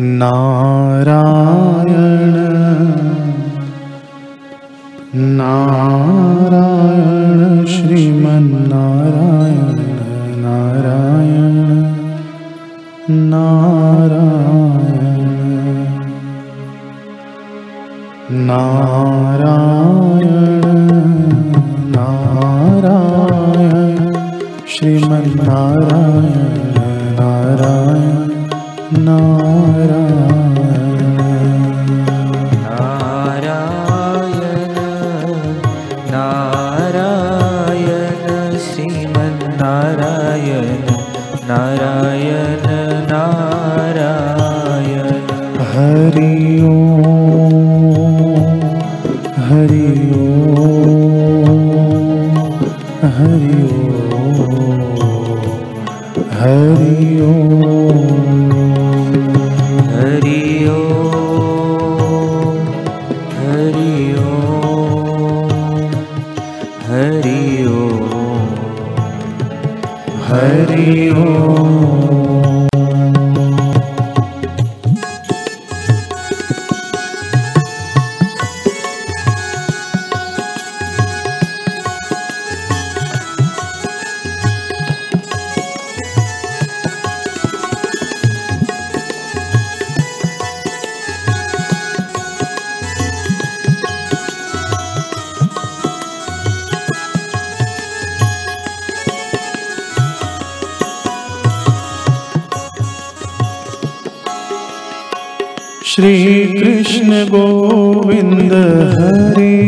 नारायण। नारायण श्रीमन्नारायण नारायण नारायण। नारायण श्रीकृष्ण गोविन्द श्रीकृष्णगोविन्दरि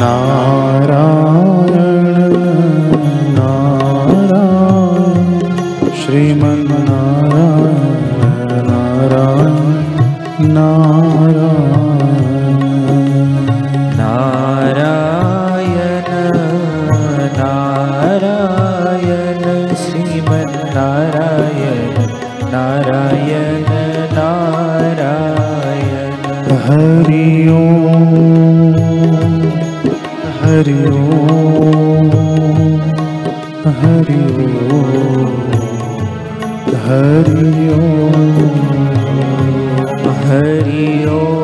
ना हरि ओ हरि ओ हरि हरि ओम।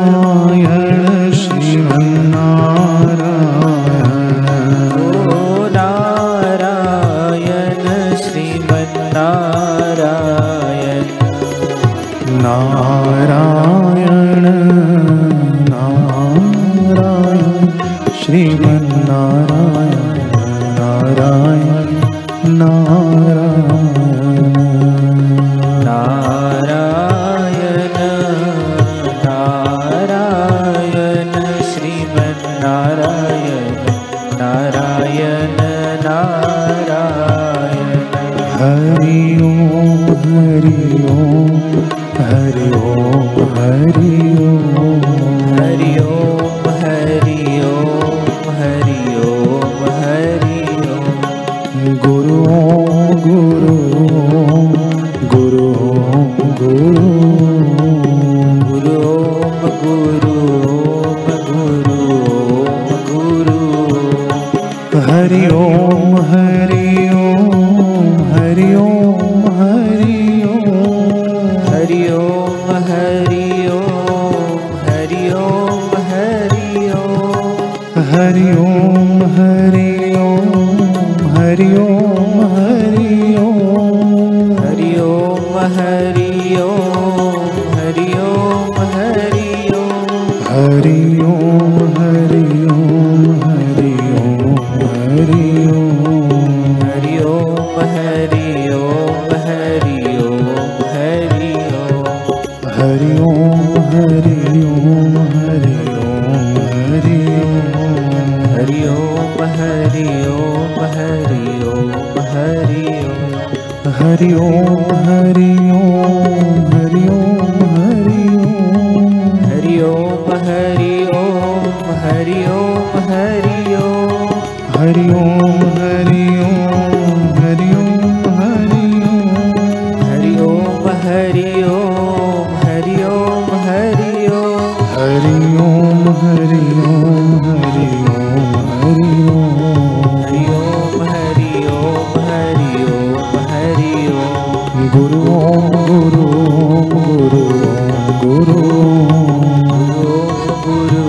ना हरि ओम हरि ओहरि ओ हरिंह हरि ओम हरि ओम हरि ओम हरि ओम हरि ओम हरि ओहरि ओ हरि हरि ओम हरि ओम। गुरु गुरु गुरु गुरु गुरु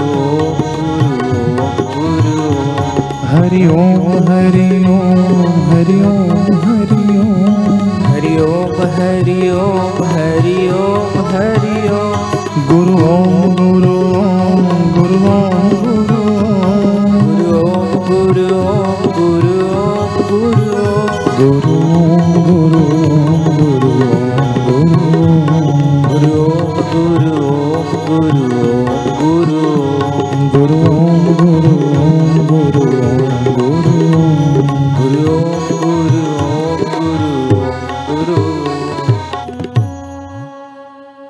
हरि ओम हरि ओम हरि ओम हरि ओम हरि ओम हरि ओम हरि ओम हरि ओम